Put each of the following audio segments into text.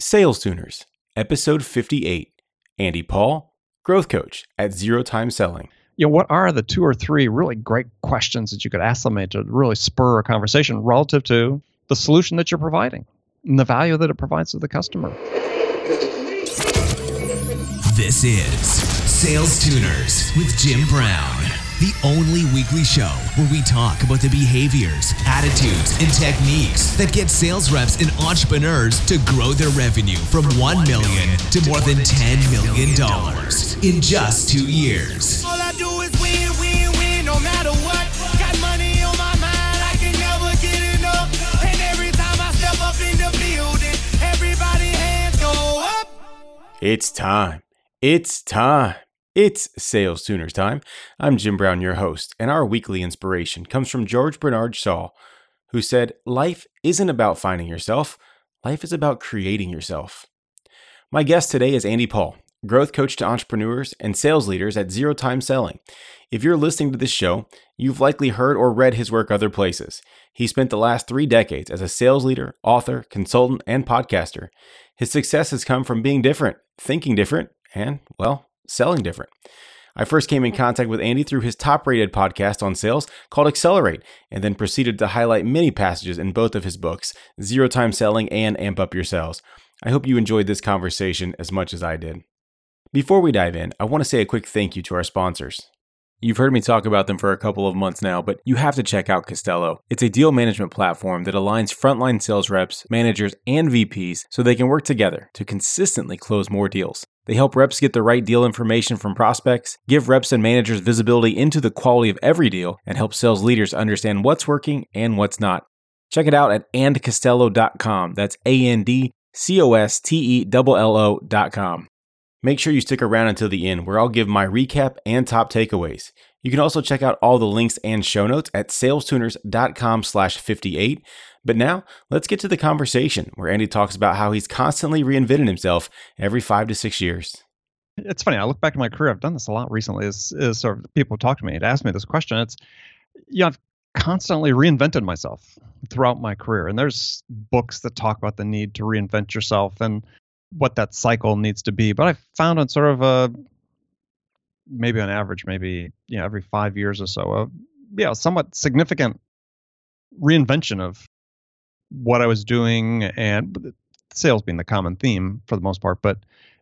Sales Tuners, episode 58. Andy Paul, growth coach at Zero Time Selling. You know, what are the two or three really great questions that you could ask somebody to really spur a conversation relative to the solution that you're providing and the value that it provides to the customer? This is Sales Tuners with Jim Brown, the only weekly show where we talk about the behaviors, attitudes, and techniques that get sales reps and entrepreneurs to grow their revenue from 1 million to more than 10 million dollars in just 2 years. All I do is win, win, win, no matter what. Got money on my mind, I can never get enough. And every time I step up in the building, everybody hands go up. It's time. It's time. It's Sales Tuners time. I'm Jim Brown, your host, and our weekly inspiration comes from George Bernard Shaw, who said, Life isn't about finding yourself, life is about creating yourself. My guest today is Andy Paul, growth coach to entrepreneurs and sales leaders at Zero Time Selling. If you're listening to this show, you've likely heard or read his work other places. He spent the last three decades as a sales leader, author, consultant, and podcaster. His success has come from being different, thinking different, and, well, selling different. I first came in hmm. contact with Andy through his top rated podcast on sales called Accelerate, and then proceeded to highlight many passages in both of his books, Zero Time Selling and Amp Up Your Sales. I hope you enjoyed this conversation as much as I did. Before we dive in, I want to say a quick thank you to our sponsors. You've heard me talk about them for a couple of months now, but you have to check out Costello. It's a deal management platform that aligns frontline sales reps, managers, and VPs so they can work together to consistently close more deals. They help reps get the right deal information from prospects, give reps and managers visibility into the quality of every deal, and help sales leaders understand what's working and what's not. Check it out at andcostello.com. That's A N D C O S T E L L O.com. Make sure you stick around until the end, where I'll give my recap and top takeaways. You can also check out all the links and show notes at salestuners.com slash 58. But now, let's get to the conversation, where Andy talks about how he's constantly reinventing himself every five to six years. It's funny. I look back at my career. I've done this a lot recently. Is, is sort of people talk to me and ask me this question. It's, yeah, I've constantly reinvented myself throughout my career. And there's books that talk about the need to reinvent yourself and what that cycle needs to be. But I found on sort of a maybe on average, maybe you know every five years or so, a yeah, somewhat significant reinvention of what I was doing and sales being the common theme for the most part, but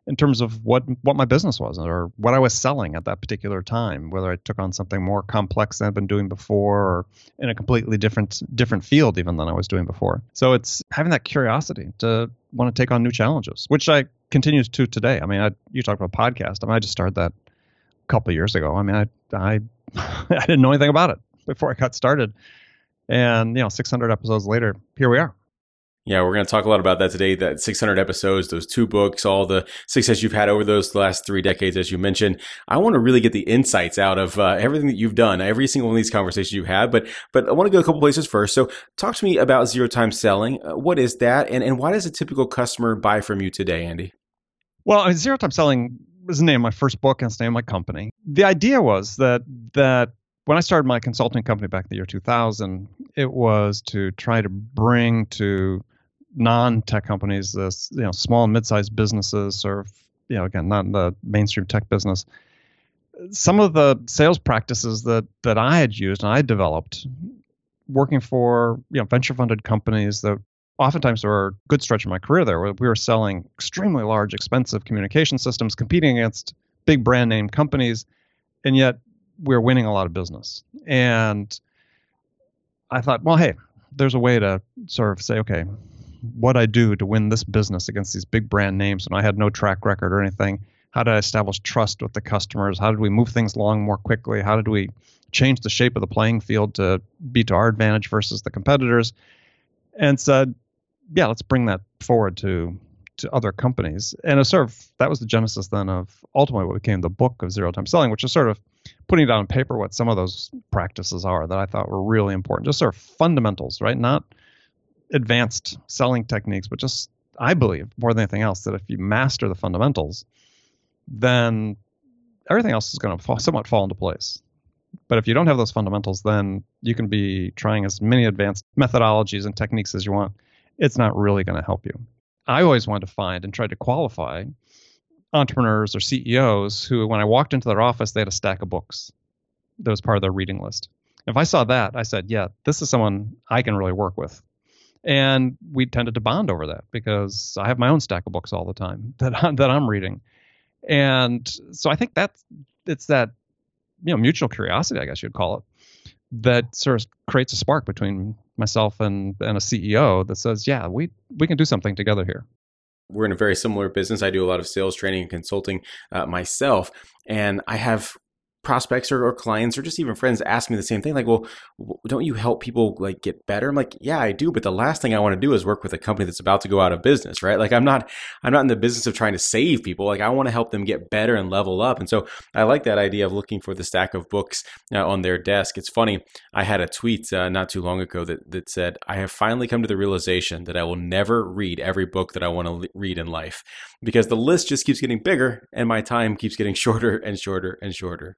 in terms of what what my business was or what I was selling at that particular time, whether I took on something more complex than I've been doing before or in a completely different different field even than I was doing before. So it's having that curiosity to want to take on new challenges, which I continue to today. I mean, I, you talk about podcast. I mean, I just started that couple of years ago. I mean, I I I didn't know anything about it before I got started, and you know, 600 episodes later, here we are. Yeah, we're going to talk a lot about that today. That 600 episodes, those two books, all the success you've had over those last three decades, as you mentioned. I want to really get the insights out of uh, everything that you've done, every single one of these conversations you've had. But but I want to go a couple places first. So talk to me about zero time selling. Uh, what is that, and and why does a typical customer buy from you today, Andy? Well, I mean, zero time selling was the name of my first book and it's the name of my company. The idea was that that when I started my consulting company back in the year 2000, it was to try to bring to non-tech companies, this you know small and mid-sized businesses, or you know again not the mainstream tech business, some of the sales practices that that I had used and I developed working for you know venture-funded companies that oftentimes there were a good stretch of my career there where we were selling extremely large expensive communication systems competing against big brand name companies and yet we we're winning a lot of business and i thought well hey there's a way to sort of say okay what I do to win this business against these big brand names and I had no track record or anything. How did I establish trust with the customers? How did we move things along more quickly? How did we change the shape of the playing field to be to our advantage versus the competitors? And said, yeah, let's bring that forward to to other companies. And a sort of that was the genesis then of ultimately what became the book of zero time selling, which is sort of putting down on paper what some of those practices are that I thought were really important, just sort of fundamentals, right? Not advanced selling techniques, but just I believe more than anything else that if you master the fundamentals, then everything else is going to fall, somewhat fall into place. But if you don't have those fundamentals, then you can be trying as many advanced methodologies and techniques as you want. It's not really going to help you. I always wanted to find and try to qualify entrepreneurs or CEOs who, when I walked into their office, they had a stack of books that was part of their reading list. If I saw that, I said, yeah, this is someone I can really work with. And we tended to bond over that because I have my own stack of books all the time that I'm, that I'm reading. And so I think that's it's that you know mutual curiosity, I guess you'd call it, that sort of creates a spark between myself and and a CEO that says, yeah, we we can do something together here we're in a very similar business. I do a lot of sales training and consulting uh, myself, and I have prospects or, or, clients or just even friends ask me the same thing like well don't you help people like get better? I'm like yeah i do but the last thing i want to do is work with a company that's about to go out of business right? Like i'm not i'm not in the business of trying to save people like i want to help them get better and level up and so i like that idea of looking for the stack of books uh, on their desk. It's funny i had a tweet uh, not too long ago that, that said i have finally come to the realization that i will never read every book that i want to read in life because the list just keeps getting bigger and my time keeps getting shorter and shorter and shorter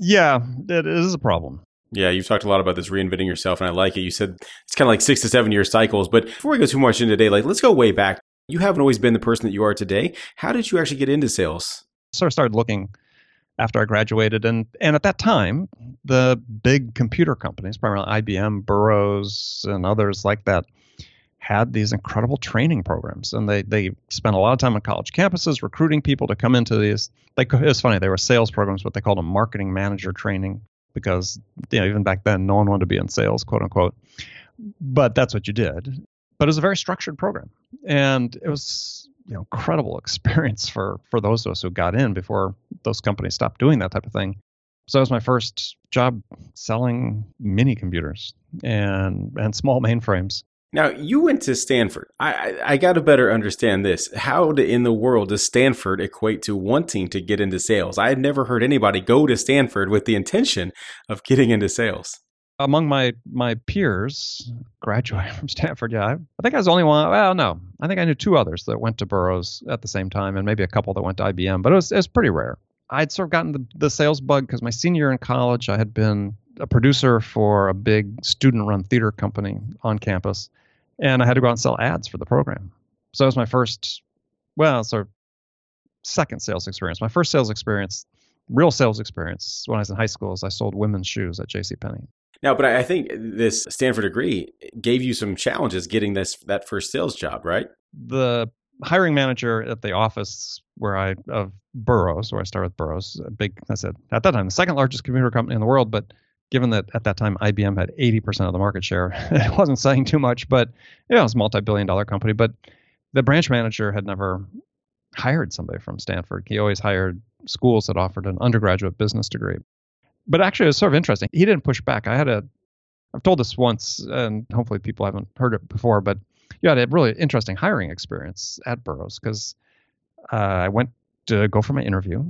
yeah, it is a problem. Yeah, you've talked a lot about this reinventing yourself, and I like it. You said it's kind of like six to seven year cycles. But before we go too much into today, like let's go way back. You haven't always been the person that you are today. How did you actually get into sales? So I started looking after I graduated, and and at that time, the big computer companies, primarily IBM, Burroughs, and others like that, had these incredible training programs, and they they spent a lot of time on college campuses recruiting people to come into these. Like it was funny, they were sales programs, but they called them marketing manager training because you know even back then no one wanted to be in sales, quote unquote. But that's what you did. But it was a very structured program, and it was you know incredible experience for for those of us who got in before those companies stopped doing that type of thing. So that was my first job selling mini computers and and small mainframes now you went to Stanford. I, I, I got to better understand this. How in the world does Stanford equate to wanting to get into sales? I had never heard anybody go to Stanford with the intention of getting into sales. Among my my peers, graduating from Stanford, yeah, I, I think I was the only one. Well, no, I think I knew two others that went to Burroughs at the same time, and maybe a couple that went to IBM, but it was it was pretty rare. I'd sort of gotten the, the sales bug because my senior year in college, I had been a producer for a big student run theater company on campus and I had to go out and sell ads for the program. So it was my first, well, sort of second sales experience. My first sales experience, real sales experience, when I was in high school, is I sold women's shoes at J.C. Penney. Now, but I think this Stanford degree gave you some challenges getting this that first sales job, right? The hiring manager at the office where I of Burroughs, where I started with Burroughs, a big, I said at that time the second largest computer company in the world, but given that at that time IBM had 80% of the market share, it wasn't saying too much, but you know, it was a multi-billion dollar company. But the branch manager had never hired somebody from Stanford. He always hired schools that offered an undergraduate business degree. But actually, it was sort of interesting. He didn't push back. I had a, I've told this once, and hopefully people haven't heard it before, but you had a really interesting hiring experience at Burroughs because uh, I went to go for my interview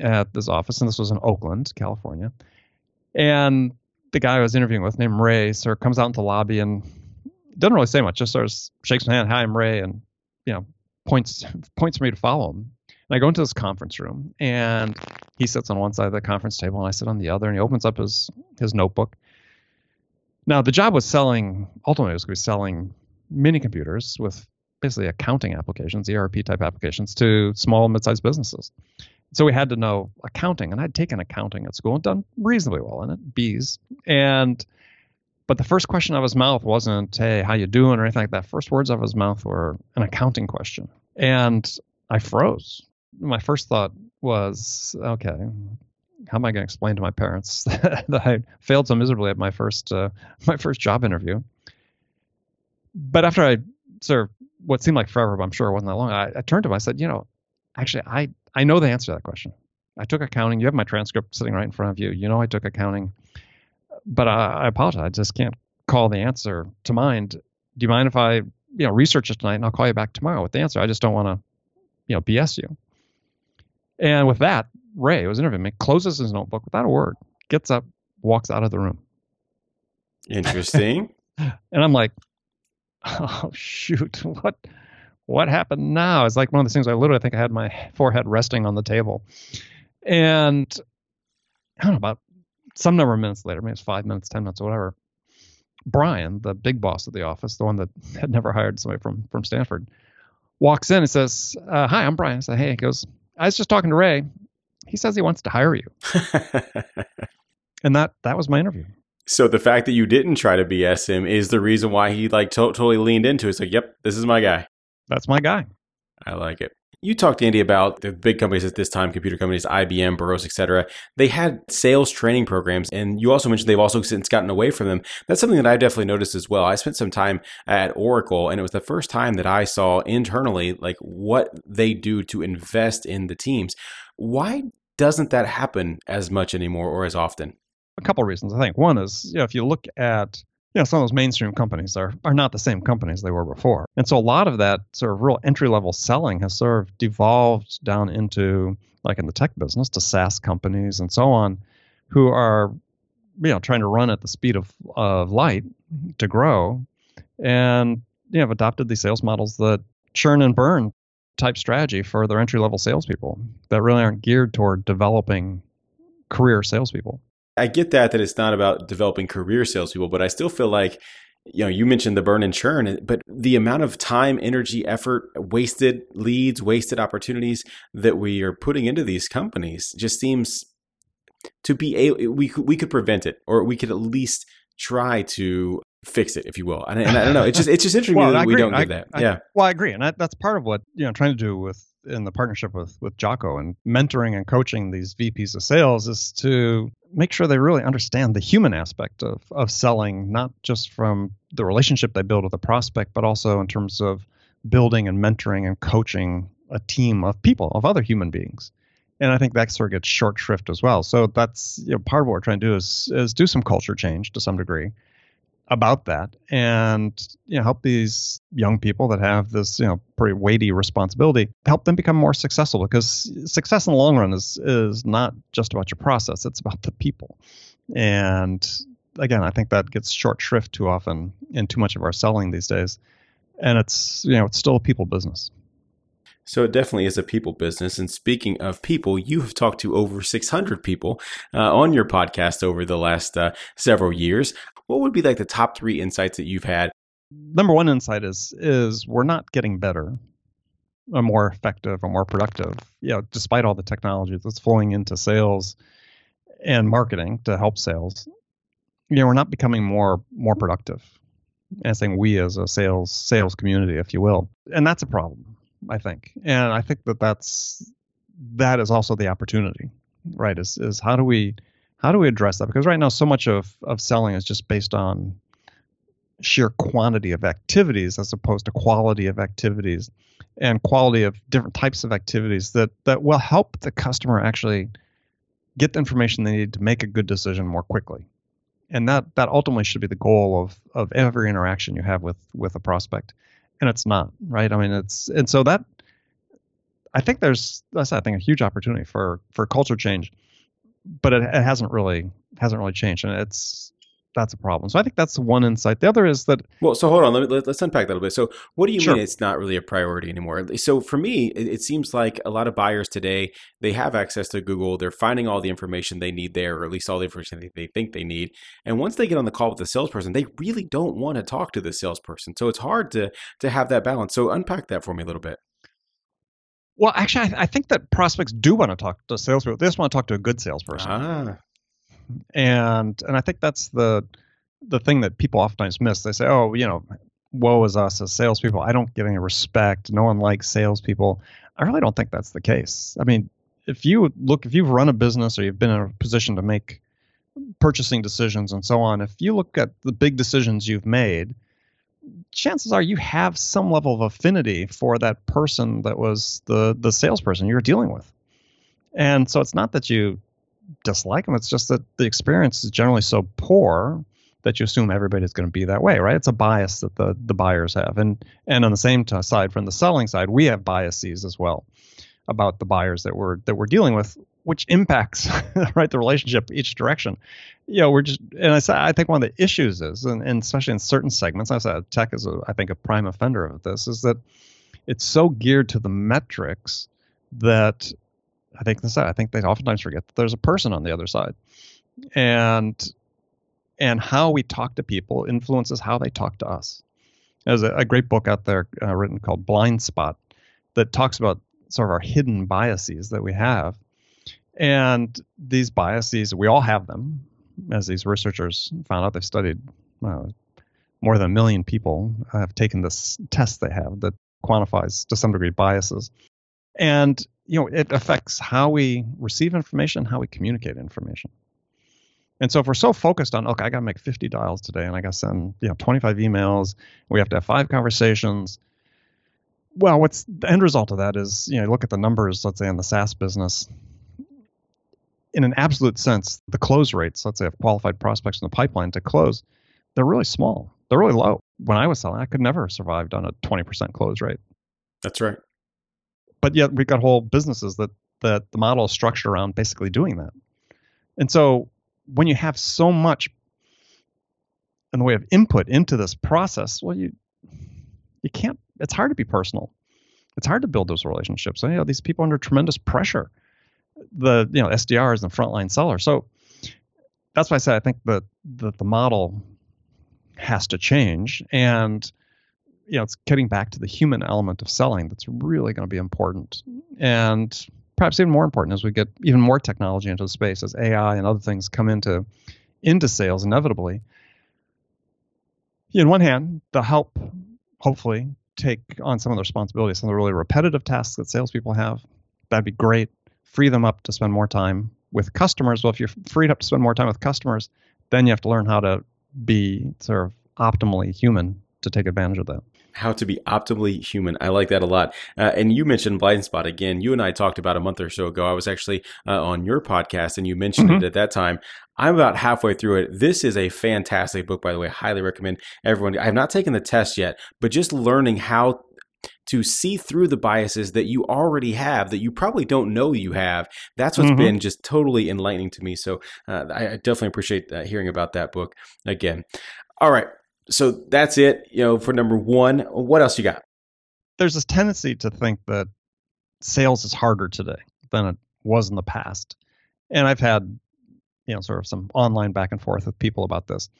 at this office, and this was in Oakland, California. And the guy I was interviewing with, named Ray, sort of comes out into the lobby and doesn't really say much, just sort of shakes my hand, "Hi, I'm Ray," and you know points points for me to follow him. And I go into this conference room, and he sits on one side of the conference table, and I sit on the other. And he opens up his his notebook. Now, the job was selling. Ultimately, it was going to be selling mini computers with basically accounting applications, ERP type applications, to small and mid-sized businesses so we had to know accounting, and I'd taken accounting at school and done reasonably well in it, B's. And but the first question out of his mouth wasn't, "Hey, how you doing?" or anything like that. First words out of his mouth were an accounting question, and I froze. My first thought was, "Okay, how am I going to explain to my parents that I failed so miserably at my first uh, my first job interview?" But after I sort of what seemed like forever, but I'm sure it wasn't that long, I, I turned to him. I said, "You know, actually, I I know the answer to that question. I took accounting. You have my transcript sitting right in front of you. You know I took accounting, but I, I apologize. I just can't call the answer to mind. Do you mind if I, you know, research it tonight and I'll call you back tomorrow with the answer? I just don't want to, you know, BS you. And with that, Ray, who was interviewing me, closes his notebook without a word, gets up, walks out of the room. Interesting. and I'm like, oh shoot, what what happened now? It's like one of those things I literally think I had my forehead resting on the table. And I don't know, about some number of minutes later, maybe it's five minutes, 10 minutes, or whatever, Brian, the big boss of the office, the one that had never hired somebody from, from Stanford, walks in and says, uh, "Hi, I'm Brian." I said, "Hey." He goes, "I was just talking to Ray. He says he wants to hire you." and that that was my interview. so the fact that you didn't try to BS him is the reason why he like to- totally leaned into it. It's like, yep, this is my guy. That's my guy. I like it. You talked to Andy about the big companies at this time, computer companies, IBM, Burroughs, etc. They had sales training programs, and you also mentioned they've also since gotten away from them. That's something that I've definitely noticed as well. I spent some time at Oracle, and it was the first time that I saw internally like what they do to invest in the teams. Why doesn't that happen as much anymore or as often? A couple of reasons. I think one is, you know, if you look at you know, some of those mainstream companies are, are not the same companies they were before. And so a lot of that sort of real entry level selling has sort of devolved down into, like in the tech business, to SaaS companies and so on, who are, you know, trying to run at the speed of, of light to grow and, you know, have adopted these sales models that churn and burn type strategy for their entry level salespeople that really aren't geared toward developing career salespeople. I get that that it's not about developing career salespeople, but I still feel like you know you mentioned the burn and churn, but the amount of time, energy, effort, wasted leads, wasted opportunities that we are putting into these companies just seems to be a we we could prevent it, or we could at least try to fix it, if you will. And, and I don't know, it's just it's just interesting Well, that we don't I- do that. I- yeah, Well, I agree, and that, that's part of what you know trying to do with in the partnership with with Jocko and mentoring and coaching these VPs of sales is to make sure they really understand the human aspect of of selling, not just from the relationship they build with a prospect, but also in terms of building and mentoring and coaching a team of people of other human beings. And I think that sort of gets short shrift as well. So that's you know, part of what we're trying to do is is do some culture change to some degree about that and you know help these young people that have this you know pretty weighty responsibility help them become more successful because success in the long run is is not just about your process it's about the people and again i think that gets short shrift too often in too much of our selling these days and it's you know it's still a people business So it definitely is a people business. And speaking of people, you have talked to over 600 people uh, on your podcast over the last uh, several years. What would be like the top three insights that you've had? number one insight is is we're not getting better or more effective or more productive you know despite all the technology that's flowing into sales and marketing to help sales. You know we're not becoming more more productive and I'm saying we as a sales sales community if you will. And that's a problem i think. And i think that that's that is also the opportunity right is is how do we how do we address that? Because right now so much of of selling is just based on sheer quantity of activities as opposed to quality of activities and quality of different types of activities that that will help the customer actually get the information they need to make a good decision more quickly. And that that ultimately should be the goal of of every interaction you have with with a prospect. And it's not right? I mean it's and so that i think there's that's i think a huge opportunity for for culture change but it, it hasn't really hasn't really changed and it's that's a problem so i think that's one insight the other is that Well, so hold on. Let me, let, us unpack that a little bit. So, what do you Sure. mean it's not really a priority anymore? So, for me, it, it seems like a lot of buyers today they have access to Google. They're finding all the information they need there, or at least all the information they, they think they need. And once they get on the call with the salesperson, they really don't want to talk to the salesperson. So, it's hard to to have that balance. So, unpack that for me a little bit. Well actually i, I think that prospects do want to talk to salespeople they just want to talk to a good salesperson Ah, and and I think that's the the thing that people oftentimes miss. They say, "Oh, you know, woe is us as salespeople. I don't get any respect. No one likes salespeople." I really don't think that's the case. I mean, if you look, if you've run a business or you've been in a position to make purchasing decisions and so on, if you look at the big decisions you've made, chances are you have some level of affinity for that person that was the the salesperson you're dealing with. And so it's not that you dislike them. It's just that the experience is generally so poor that you assume everybody's going to be that way, right? It's a bias that the the buyers have, and and on the same t- side, from the selling side, we have biases as well about the buyers that we're that we're dealing with, which impacts right the relationship each direction. You know, we're just and I say I think one of the issues is, and, and especially in certain segments, I said tech is a, I think a prime offender of this, is that it's so geared to the metrics that I think this I think they oftentimes forget that there's a person on the other side. And and how we talk to people influences how they talk to us. There's a, a great book out there uh, written called Blind Spot that talks about sort of our hidden biases that we have. And these biases, we all have them, as these researchers found out. They've studied uh, more than a million people have taken this test they have that quantifies to some degree biases. And you know, it affects how we receive information, how we communicate information. And so if we're so focused on, okay, I got to make 50 dials today and I got to send, you know, 25 emails, we have to have five conversations. Well, what's the end result of that is, you know, look at the numbers, let's say in the SaaS business. In an absolute sense, the close rates, let's say of qualified prospects in the pipeline to close, they're really small. They're really low. When I was selling, I could never have survived on a 20% close rate. That's right. But yet we've got whole businesses that that the model is structured around basically doing that. And so when you have so much in the way of input into this process, well, you you can't. It's hard to be personal. It's hard to build those relationships. So, you know, these people are under tremendous pressure. The you know SDRs and frontline sellers. So that's why I say I think that the, the model has to change, and you know it's getting back to the human element of selling that's really going to be important. And perhaps even more important as we get even more technology into the space as AI and other things come into into sales inevitably. In one hand, they'll help hopefully take on some of the responsibilities, some of the really repetitive tasks that salespeople have. That'd be great. Free them up to spend more time with customers. Well, if you're freed up to spend more time with customers, then you have to learn how to be sort of optimally human to take advantage of that how to be optimally human. I like that a lot. Uh, and you mentioned blind spot again. You and I talked about a month or so ago. I was actually uh, on your podcast and you mentioned mm-hmm. it at that time. I'm about halfway through it. This is a fantastic book, by the way. Highly recommend everyone. I have not taken the test yet, but just learning how to see through the biases that you already have that you probably don't know you have. That's what's mm-hmm. been just totally enlightening to me. So uh, I, definitely appreciate uh, hearing about that book again. All right, so that's it, you know, for number one. What else you got? There's this tendency to think that sales is harder today than it was in the past. And I've had, you know, sort of some online back and forth with people about this.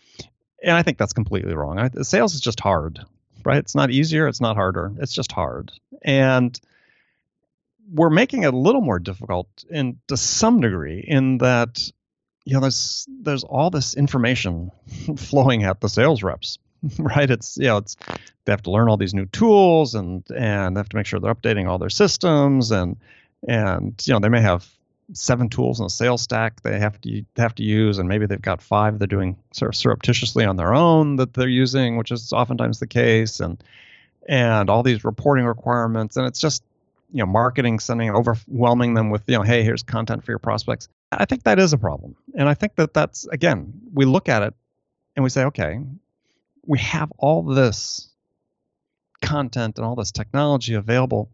And I think that's completely wrong. I, sales is just hard, right? It's not easier, it's not harder. It's just hard. And we're making it a little more difficult in to some degree in that you know there's there's all this information flowing at the sales reps right it's you know it's they have to learn all these new tools and and they have to make sure they're updating all their systems and and you know they may have seven tools in the sales stack they have to have to use and maybe they've got five they're doing sort of surreptitiously on their own that they're using which is oftentimes the case and and all these reporting requirements and it's just you know marketing sending overwhelming them with you know hey here's content for your prospects. I think that is a problem and i think that that's again we look at it and we say okay we have all this content and all this technology available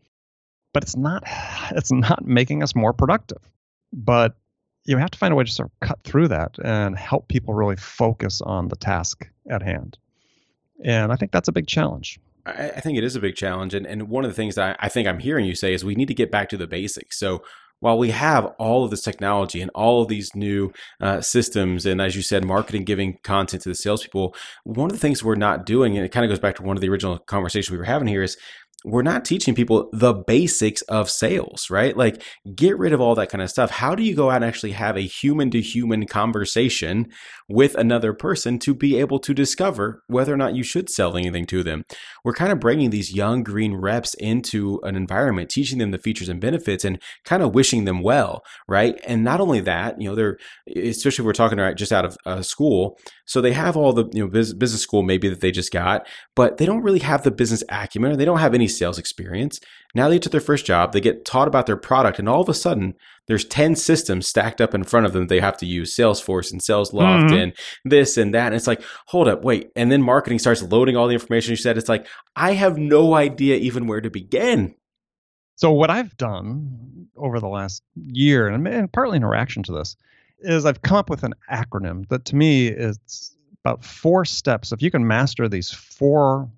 but it's not it's not making us more productive but you have to find a way to sort of cut through that and help people really focus on the task at hand and i think that's a big challenge I, I think it is a big challenge. And, and one of the things that I, I think I'm hearing you say is we need to get back to the basics. So while we have all of this technology and all of these new uh, systems, and as you said, marketing giving content to the salespeople, one of the things we're not doing, and it kind of goes back to one of the original conversations we were having here, is we're not teaching people the basics of sales, right? Like, get rid of all that kind of stuff. How do you go out and actually have a human to human conversation with another person to be able to discover whether or not you should sell anything to them? We're kind of bringing these young green reps into an environment, teaching them the features and benefits and kind of wishing them well, right? And not only that, you know, they're, especially if we're talking right just out of uh, school, so they have all the, you know, business school maybe that they just got, but they don't really have the business acumen or they don't have any sales experience. Now they took their first job, they get taught about their product, and all of a sudden there's 10 systems stacked up in front of them they have to use Salesforce and SalesLoft mm-hmm. and this and that. And it's like, hold up, wait. And then marketing starts loading all the information you said. It's like, I have no idea even where to begin. So, what I've done over the last year, and partly in reaction to this, is I've come up with an acronym that to me is about four steps. If you can master these four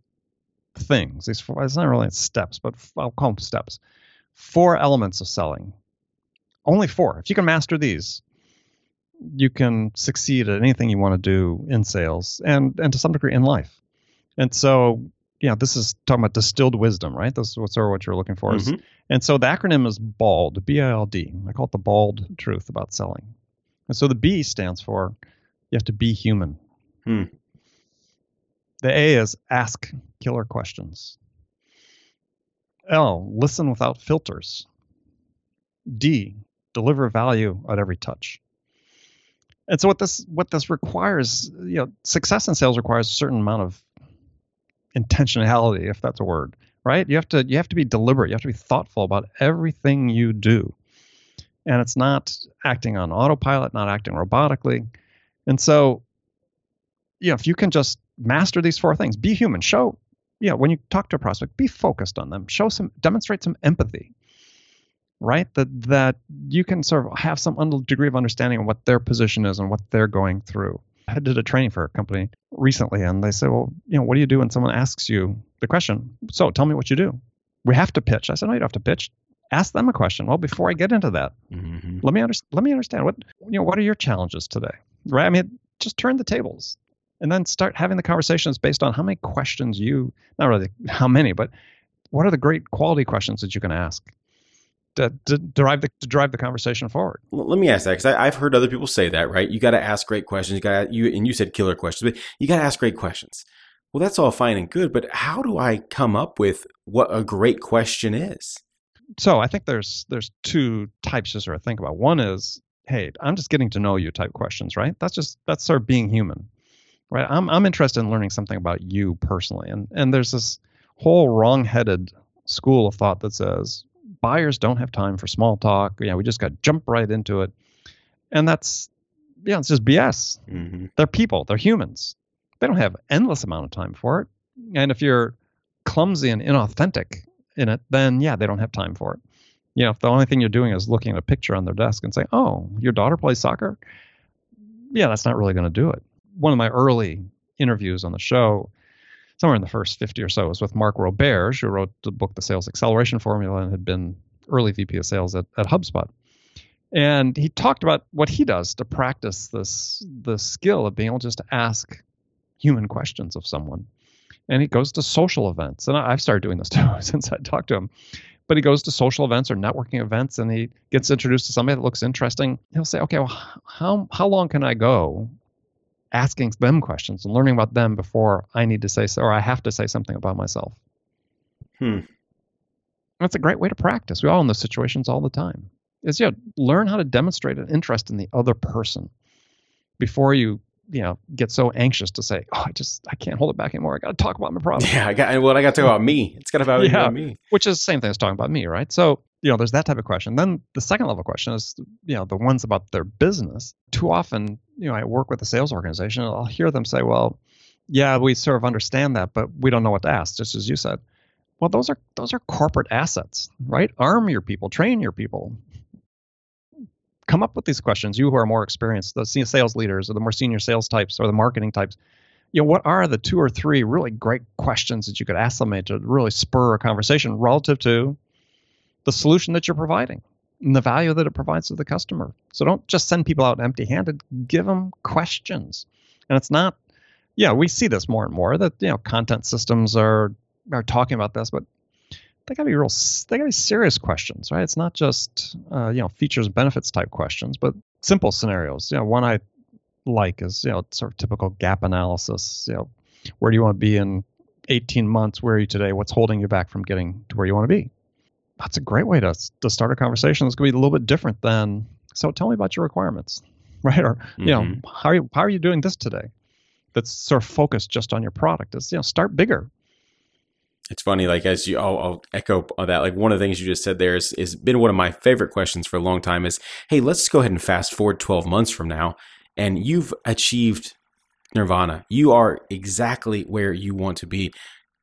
things. These four, it's not really steps, but I'll call them steps. Four elements of selling. Only four. If you can master these, you can succeed at anything you want to do in sales and and to some degree in life. And so yeah, this is talking about distilled wisdom, right? This is what's sort of what you're looking for. is- Mhm. And so the acronym is BALD, B I L D. I call it the bald truth about selling. And so the B stands for you have to be human. Hmm. The A is ask killer questions. L, listen without filters. D, deliver value at every touch. And so what this what this requires, you know, success in sales requires a certain amount of intentionality, if that's a word, right? You have to you have to be deliberate. You have to be thoughtful about everything you do. And it's not acting on autopilot, not acting robotically. And so, you know, if you can just master these four things, be human, show, you know, when you talk to a prospect, be focused on them, show some, demonstrate some empathy, right? That that you can sort of have some degree of understanding of what their position is and what they're going through. I did a training for a company recently, and they said, "Well, you know, what do you do when someone asks you the question? So, tell me what you do." We have to pitch. I said, "No, you don't have to pitch. Ask them a question." Well, before I get into that, Mhm. let me under, let me understand what you know. What are your challenges today? Right? I mean, just turn the tables, and then start having the conversations based on how many questions you not really how many, but what are the great quality questions that you can ask to, to drive the to drive the conversation forward. Let me ask that because I've heard other people say that, right? You got to ask great questions. You got you and you said killer questions, but you got to ask great questions. Well, that's all fine and good, but how do I come up with what a great question is? So I think there's there's two types to sort of think about. One is, hey, I'm just getting to know you type questions, right? That's just that's sort of being human, right? I'm I'm interested in learning something about you personally, and and there's this whole wrong-headed school of thought that says buyers don't have time for small talk. Yeah, we just got to jump right into it, and that's yeah, it's just BS. Mm-hmm. They're people. They're humans. They don't have endless amount of time for it. And if you're clumsy and inauthentic in it, then yeah, they don't have time for it. You know, if the only thing you're doing is looking at a picture on their desk and saying, "Oh, your daughter plays soccer," yeah, that's not really going to do it. One of my early interviews on the show, somewhere in the first 50 or so, was with Mark Roberge, who wrote the book The Sales Acceleration Formula and had been early VP of Sales at, at HubSpot. And he talked about what he does to practice this the skill of being able just to ask human questions of someone. And he goes to social events. And I- i've started doing this too since i talked to him. But he goes to social events or networking events and he gets introduced to somebody that looks interesting. He'll say okay well how how long can i go asking them questions and learning about them before i need to say so or i have to say something about myself Hmm. that's a great way to practice we all in those situations all the time is yeah learn how to demonstrate an interest in the other person before you you know get so anxious to say oh i just i can't hold it back anymore i got to talk about my problem Yeah, I got. Well, I got to talk about me. It's gotta about Yeah. me. which is the same thing as talking about me right so you know there's that type of question. Then the second level question is you know the ones about their business. Too often you know i work with a sales organization i'll hear them say well yeah we sort of understand that but we don't know what to ask just as you said. Well those are those are corporate assets right? Arm your people train your people. Come up with these questions you who are more experienced the sales leaders or the more senior sales types or the marketing types. You know what are the two or three really great questions that you could ask somebody to really spur a conversation relative to the solution that you're providing and the value that it provides to the customer. So don't just send people out empty handed give them questions. And it's not yeah we see this more and more that you know content systems are are talking about this but they gotta be real they gotta be serious questions right? It's not just uh, you know features and benefits type questions but simple scenarios. You know one i like is you know sort of typical gap analysis. You know where do you want to be in 18 months? Where are you today? What's holding you back from getting to where you want to be that's a great way to, to start a conversation it's going to be a little bit different than so tell me about your requirements right or you know Mhm. how are you, how are you doing this today that's sort of focused just on your product is you know start bigger It's funny, like as you, I'll, I'll echo that. Like one of the things you just said there is, is been one of my favorite questions for a long time. Is hey, let's go ahead and fast forward twelve months from now, and you've achieved nirvana. You are exactly where you want to be.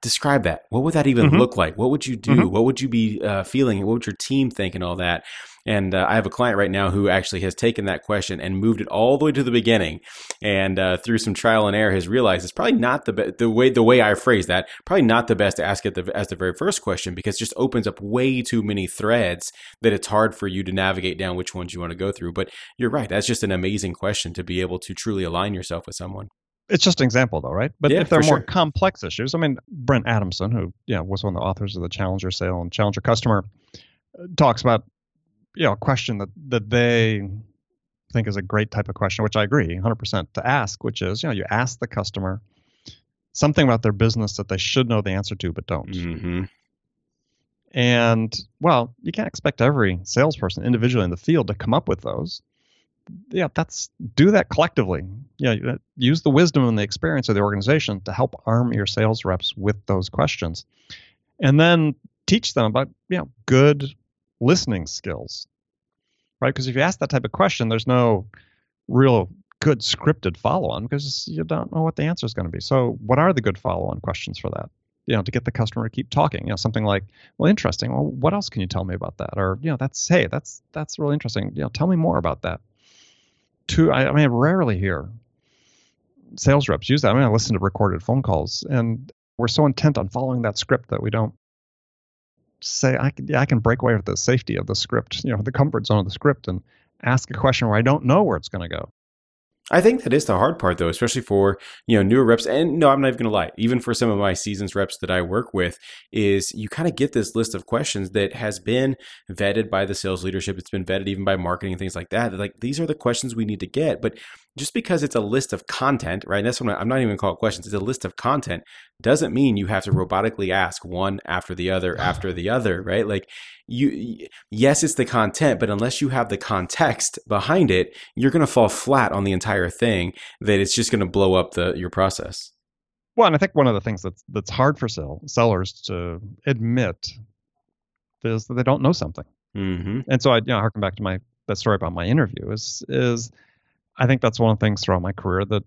Describe that. What would that even Mhm. look like? What would you do? Mhm. What would you be uh, feeling? What would your team think and all that? And uh, I have a client right now who actually has taken that question and moved it all the way to the beginning, and uh, through some trial and error, has realized it's probably not the be- the way the way I phrase that. Probably not the best to ask it the, as the very first question because it just opens up way too many threads that it's hard for you to navigate down which ones you want to go through. But you're right. That's just an amazing question to be able to truly align yourself with someone. It's just an example though, right? But Yeah, if they're more sure. complex issues, I mean, Brent Adamson, who yeah was one of the authors of the Challenger Sale and Challenger Customer, uh, talks about you know a question that that they think is a great type of question, which I agree 100% to ask, which is you know you ask the customer something about their business that they should know the answer to but don't. hmm And well, you can't expect every salesperson individually in the field to come up with those. Yeah, that's do that collectively. Yeah, you- uh, use the wisdom and the experience of the organization to help arm your sales reps with those questions, and then teach them about you know good listening skills, right? Because if you ask that type of question, there's no real good scripted follow-on because you don't know what the answer is going to be. So, what are the good follow-on questions for that? You know, to get the customer to keep talking. You know, something like, "Well, interesting. Well, what else can you tell me about that?" Or, you know, that's hey, that's that's really interesting. You know, tell me more about that. Two, I, I mean, I rarely hear sales reps use that. I mean, I listen to recorded phone calls, and we're so intent on following that script that we don't say, "I can, yeah, I can break away with the safety of the script, you know, the comfort zone of the script, and ask a question where I don't know where it's going to go." I think that is the hard part, though, especially for you know newer reps. And no, I'm not even going to lie. Even for some of my seasons reps that I work with, is you kind of get this list of questions that has been vetted by the sales leadership. It's been vetted even by marketing and things like that. Like these are the questions we need to get. But just because it's a list of content, right? And that's what I'm not even going to call it questions. It's a list of content. Doesn't mean you have to robotically ask one after the other after the other, right? Like you, yes, it's the content, but unless you have the context behind it, you're going to fall flat on the entire thing. That it's just going to blow up the your process. Well, and I think one of the things that's that's hard for sell, sellers to admit is that they don't know something. Mm-hmm. And so I, you know, harken back to my that story about my interview is is I think that's one of the things throughout my career that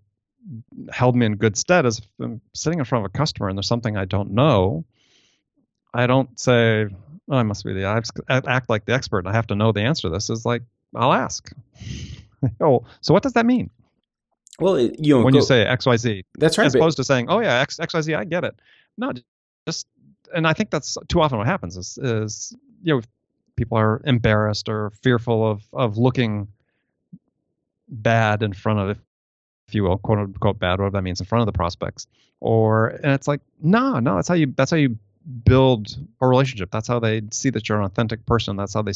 held me in good stead is if I'm sitting in front of a customer and there's something I don't know, I don't say, oh, I must be the I act like the expert I have to know the answer to this. Is like I'll ask. oh, so what does that mean Well, it, you know, when go- you say X Y Z? that's right. as opposed to saying, "Oh yeah, X X Y Z, I get it." No, just and I think that's too often what happens is is you know people are embarrassed or fearful of of looking bad in front of, if you will, quote unquote bad, whatever that means, in front of the prospects. Or and it's like, no, no, that's how you that's how you build a relationship. That's how they see that you're an authentic person. That's how they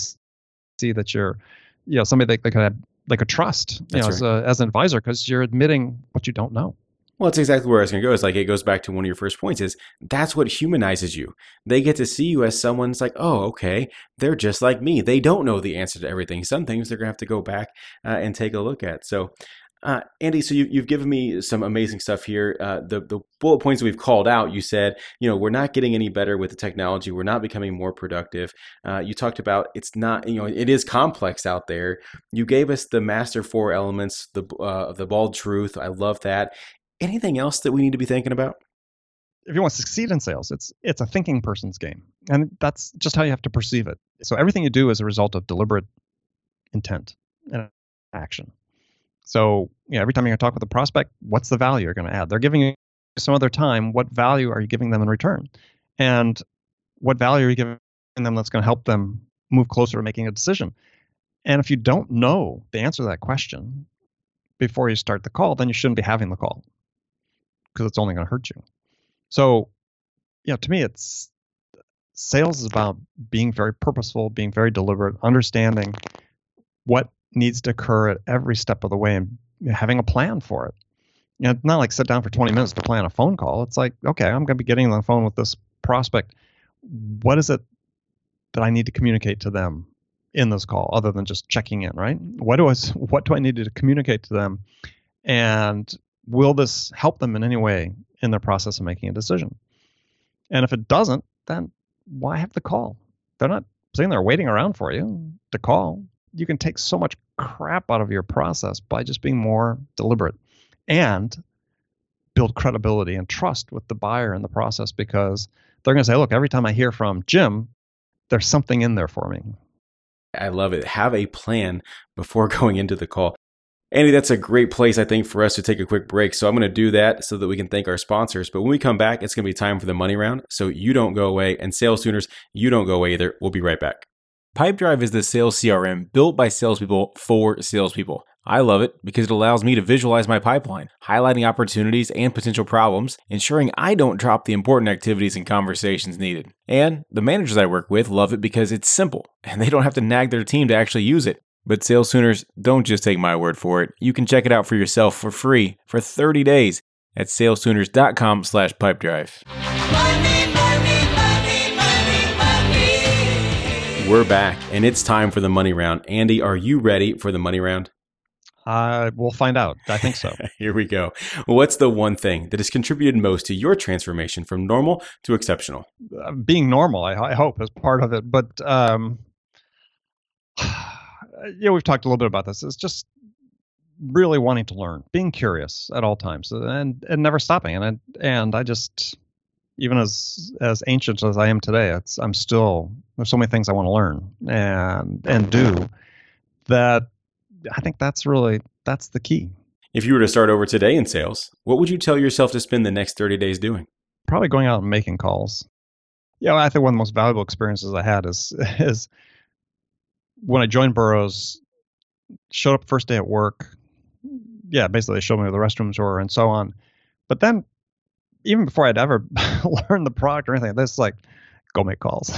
see that you're, you know, somebody they, they could have, they could trust, you That's know, as, a, as an advisor because you're admitting what you don't know. Well, that's exactly where I was going to go. Is like it goes back to one of your first points. Is that's what humanizes you. They get to see you as someone's like, oh, okay, they're just like me. They don't know the answer to everything. Some things they're going to have to go back uh, and take a look at. So, uh, Andy, so you, you've given me some amazing stuff here. Uh, the the bullet points we've called out. You said, you know, we're not getting any better with the technology. We're not becoming more productive. Uh, you talked about it's not, you know, it is complex out there. You gave us the master four elements, the uh, the bald truth. I love that. Anything else that we need to be thinking about? if you want to succeed in sales, it's it's a thinking person's game, and that's just how you have to perceive it. So everything you do is a result of deliberate intent and action. So you know, every time you're going to talk with a prospect, what's the value you're going to add? They're giving you some other time. What value are you giving them in return? And what value are you giving them that's going to help them move closer to making a decision? And if you don't know the answer to that question before you start the call, then you shouldn't be having the call because it's only going to hurt you. So, you know, to me, it's sales is about being very purposeful, being very deliberate, understanding what needs to occur at every step of the way, and having a plan for it. You know, it's not like sit down for 20 minutes to plan a phone call. It's like, okay, I'm going to be getting on the phone with this prospect. What is it that I need to communicate to them in this call, other than just checking in, right? What do I, what do I need to communicate to them, and will this help them in any way in their process of making a decision? And if it doesn't, then why have the call? They're not sitting there waiting around for you to call. You can take so much crap out of your process by just being more deliberate and build credibility and trust with the buyer in the process because they're going to say, look, every time I hear from Jim, there's something in there for me. I love it. Have a plan before going into the call. Andy, that's a great place, I think, for us to take a quick break. So I'm going to do that so that we can thank our sponsors. But when we come back, it's going to be time for the money round. So you don't go away. And sales tuners, you don't go away either. We'll be right back. Pipedrive is the sales CRM built by salespeople for salespeople. I love it because it allows me to visualize my pipeline, highlighting opportunities and potential problems, ensuring I don't drop the important activities and conversations needed. And the managers I work with love it because it's simple and they don't have to nag their team to actually use it. But Sales Tuners, don't just take my word for it. You can check it out for yourself for free for 30 days at salestuners.com slash pipedrive. Money, money, money, money, money. We're back and it's time for the money round. Andy, are you ready for the money round? Uh, we'll find out. I think so. Here we go. What's the one thing that has contributed most to your transformation from normal to exceptional? Uh, being normal, I, I hope, is part of it. But um, Uh, yeah, we've talked a little bit about this. It's just really wanting to learn, being curious at all times, uh, and and never stopping. And I, and I just, even as as ancient as I am today, it's I'm still there's so many things I want to learn and and do that. I think that's really that's the key. If you were to start over today in sales, what would you tell yourself to spend the next 30 days doing? Probably going out and making calls. Yeah, I think one of the most valuable experiences I had is is when I joined Burroughs, showed up first day at work. Yeah, basically they showed me where the restrooms were and so on. But then, even before I'd ever learned the product or anything, this like go make calls,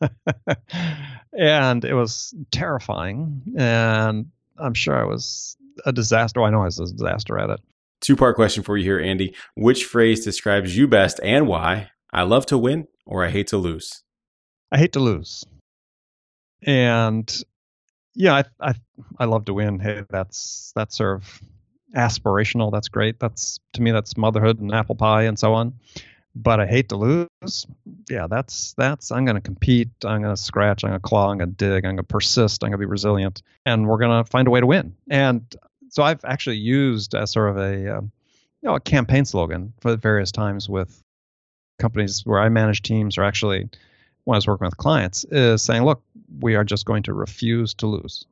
and it was terrifying. And I'm sure I was a disaster. Oh, I know I was a disaster at it. Two part question for you here, Andy. Which phrase describes you best and why? I love to win or I hate to lose? I hate to lose. And yeah, I I I love to win. Hey, that's that's sort of aspirational. That's great. That's to me that's motherhood and apple pie and so on. But I hate to lose. Yeah, that's that's I'm going to compete. I'm going to scratch. I'm going to claw. I'm going to dig. I'm going to persist. I'm going to be resilient, and we're going to find a way to win. And so I've actually used as sort of a um, you know a campaign slogan for various times with companies where I manage teams, or actually when I was working with clients, is saying, look, we are just going to refuse to lose.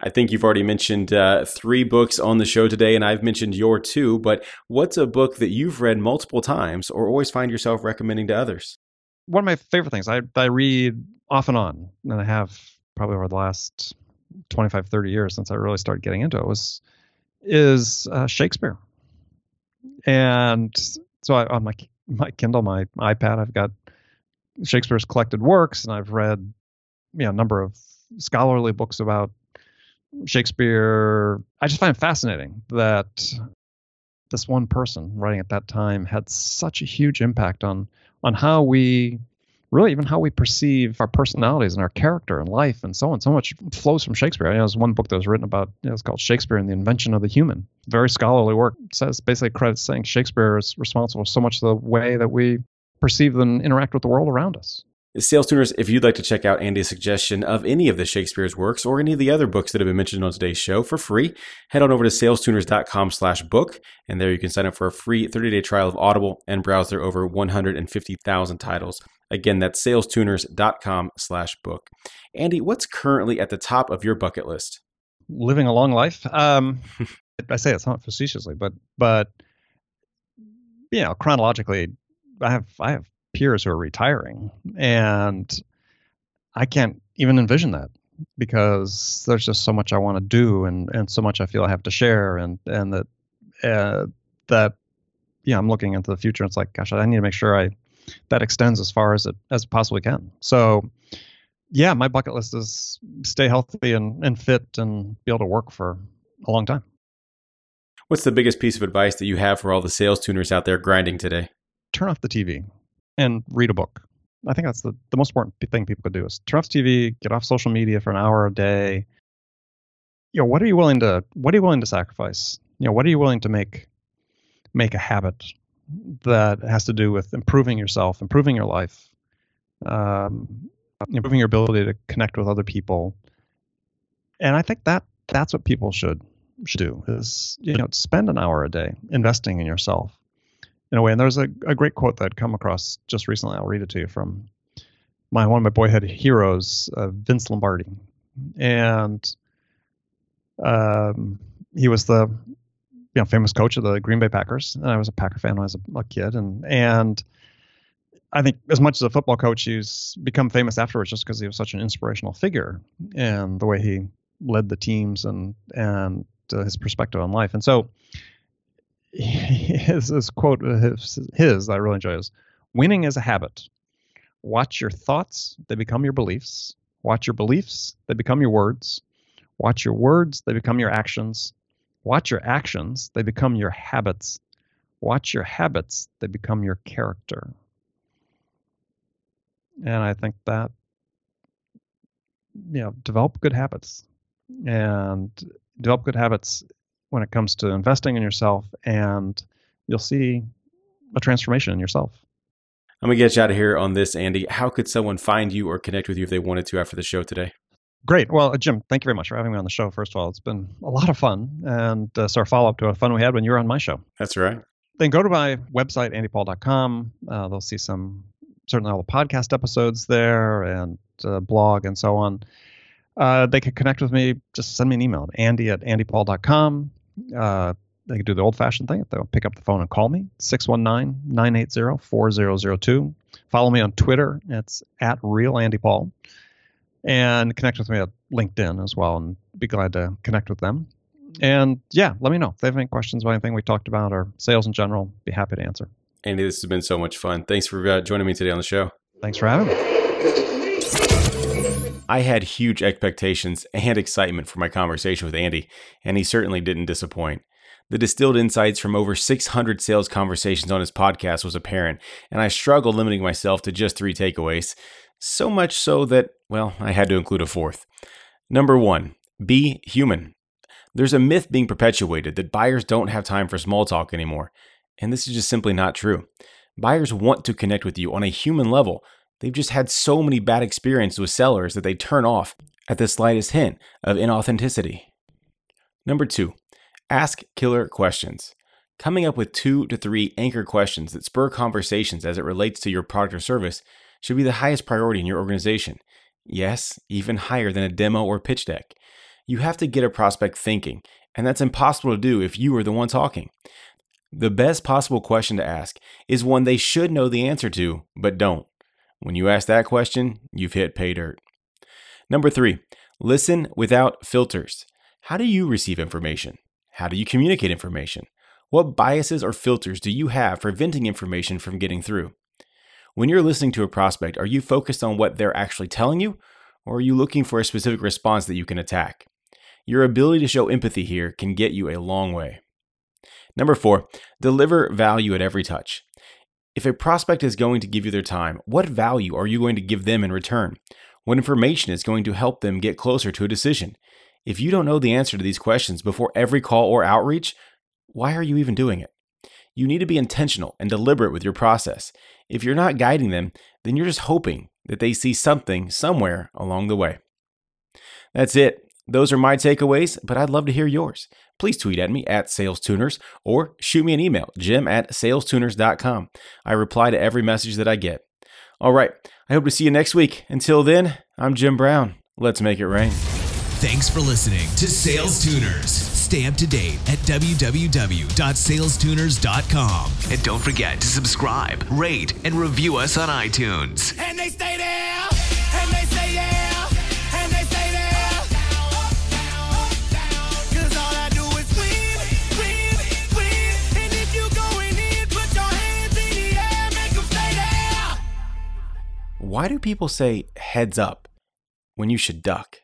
I think you've already mentioned uh, three books on the show today, and I've mentioned your two. But what's a book that you've read multiple times or always find yourself recommending to others? One of my favorite things I, I read off and on, and I have probably over the last 25, 30 years since I really started getting into it, was is uh, Shakespeare. And so I, on my my Kindle, my iPad, I've got Shakespeare's collected works, and I've read you know a number of scholarly books about Shakespeare. I just find it fascinating that this one person writing at that time had such a huge impact on on how we really even how we perceive our personalities and our character and life and so on. So much flows from Shakespeare. You know, there's one book that was written about, you know, it's called Shakespeare and the Invention of the Human. Very scholarly work. It says basically credits saying Shakespeare is responsible for so much of the way that we perceive and interact with the world around us. Sales tuners, if you'd like to check out Andy's suggestion of any of the Shakespeare's works or any of the other books that have been mentioned on today's show for free, head on over to salestuners.com slash book, and there you can sign up for a free 30-day trial of Audible and browse their over 150,000 titles. Again, that's salestuners.com slash book. Andy, what's currently at the top of your bucket list? Living a long life. Um, I say it's not facetiously, but but you know, chronologically, I have I have peers who are retiring, and I can't even envision that because there's just so much I want to do and and so much I feel I have to share and and that uh, that yeah I'm looking into the future. It's like gosh, I need to make sure I that extends as far as it as it possibly can. So yeah, my bucket list is stay healthy and, and fit and be able to work for a long time. What's the biggest piece of advice that you have for all the sales tuners out there grinding today? Turn off the TV and read a book. I think that's the, the most important thing people could do is turn off TV, get off social media for an hour a day. You know, what are you willing to what are you willing to sacrifice? You know, what are you willing to make make a habit that has to do with improving yourself, improving your life, um, improving your ability to connect with other people. And I think that that's what people should should do is you know spend an hour a day investing in yourself in a way. And there's a, a great quote that I'd come across just recently. I'll read it to you from my one of my boyhood heroes, uh, Vince Lombardi, and um, he was the you know famous coach of the Green Bay Packers, and I was a Packer fan when I was a, a kid, and and I think as much as a football coach, he's become famous afterwards just because he was such an inspirational figure and the way he led the teams and and uh, his perspective on life. And so his, his quote, uh, his, his I really enjoy is winning is a habit. Watch your thoughts, they become your beliefs. Watch your beliefs, they become your words. Watch your words, they become your actions. Watch your actions, they become your habits. Watch your habits, they become your character. And I think that, you know, develop good habits and develop good habits when it comes to investing in yourself, and you'll see a transformation in yourself. I'm going to get you out of here on this, Andy. How could someone find you or connect with you if they wanted to after the show today? Great. Well, uh, Jim, thank you very much for having me on the show. First of all, it's been a lot of fun, and uh, so our follow up to a fun we had when you were on my show. That's right. Then go to my website, andypaul.com. Uh, they'll see some, certainly all the podcast episodes there and uh, blog and so on. Uh, they can connect with me. Just send me an email, andy at andypaul.com. Uh, they can do the old fashioned thing. They'll pick up the phone and call me, 619 980 4002. Follow me on Twitter. It's at Real Andy Paul. And connect with me at LinkedIn as well and be glad to connect with them. And yeah, let me know if they have any questions about anything we talked about or sales in general. Be happy to answer. Andy, this has been so much fun. Thanks for uh, joining me today on the show. Thanks for having me. I had huge expectations and excitement for my conversation with Andy, and he certainly didn't disappoint. The distilled insights from over 600 sales conversations on his podcast was apparent, and I struggled limiting myself to just three takeaways. So much so that, well, I had to include a fourth. Number one, be human. There's a myth being perpetuated that buyers don't have time for small talk anymore, and this is just simply not true. Buyers want to connect with you on a human level. They've just had so many bad experiences with sellers that they turn off at the slightest hint of inauthenticity. Number two, ask killer questions. Coming up with two to three anchor questions that spur conversations as it relates to your product or service should be the highest priority in your organization. Yes, even higher than a demo or pitch deck. You have to get a prospect thinking, and that's impossible to do if you are the one talking. The best possible question to ask is one they should know the answer to, but don't. When you ask that question, you've hit pay dirt. Number three, listen without filters. How do you receive information? How do you communicate information? What biases or filters do you have preventing information from getting through? When you're listening to a prospect, are you focused on what they're actually telling you, or are you looking for a specific response that you can attack? Your ability to show empathy here can get you a long way. Number four, deliver value at every touch. If a prospect is going to give you their time, what value are you going to give them in return? What information is going to help them get closer to a decision? If you don't know the answer to these questions before every call or outreach, why are you even doing it? You need to be intentional and deliberate with your process. If you're not guiding them, then you're just hoping that they see something somewhere along the way. That's it. Those are my takeaways, but I'd love to hear yours. Please tweet at me at SalesTuners or shoot me an email, jim at salestuners.com. I reply to every message that I get. All right, I hope to see you next week. Until then, I'm Jim Brown. Let's make it rain. Thanks for listening to Sales Tuners. Stay up to date at www.salestuners.com. And don't forget to subscribe, rate, and review us on iTunes. And they stay there, Why do people say heads up when you should duck?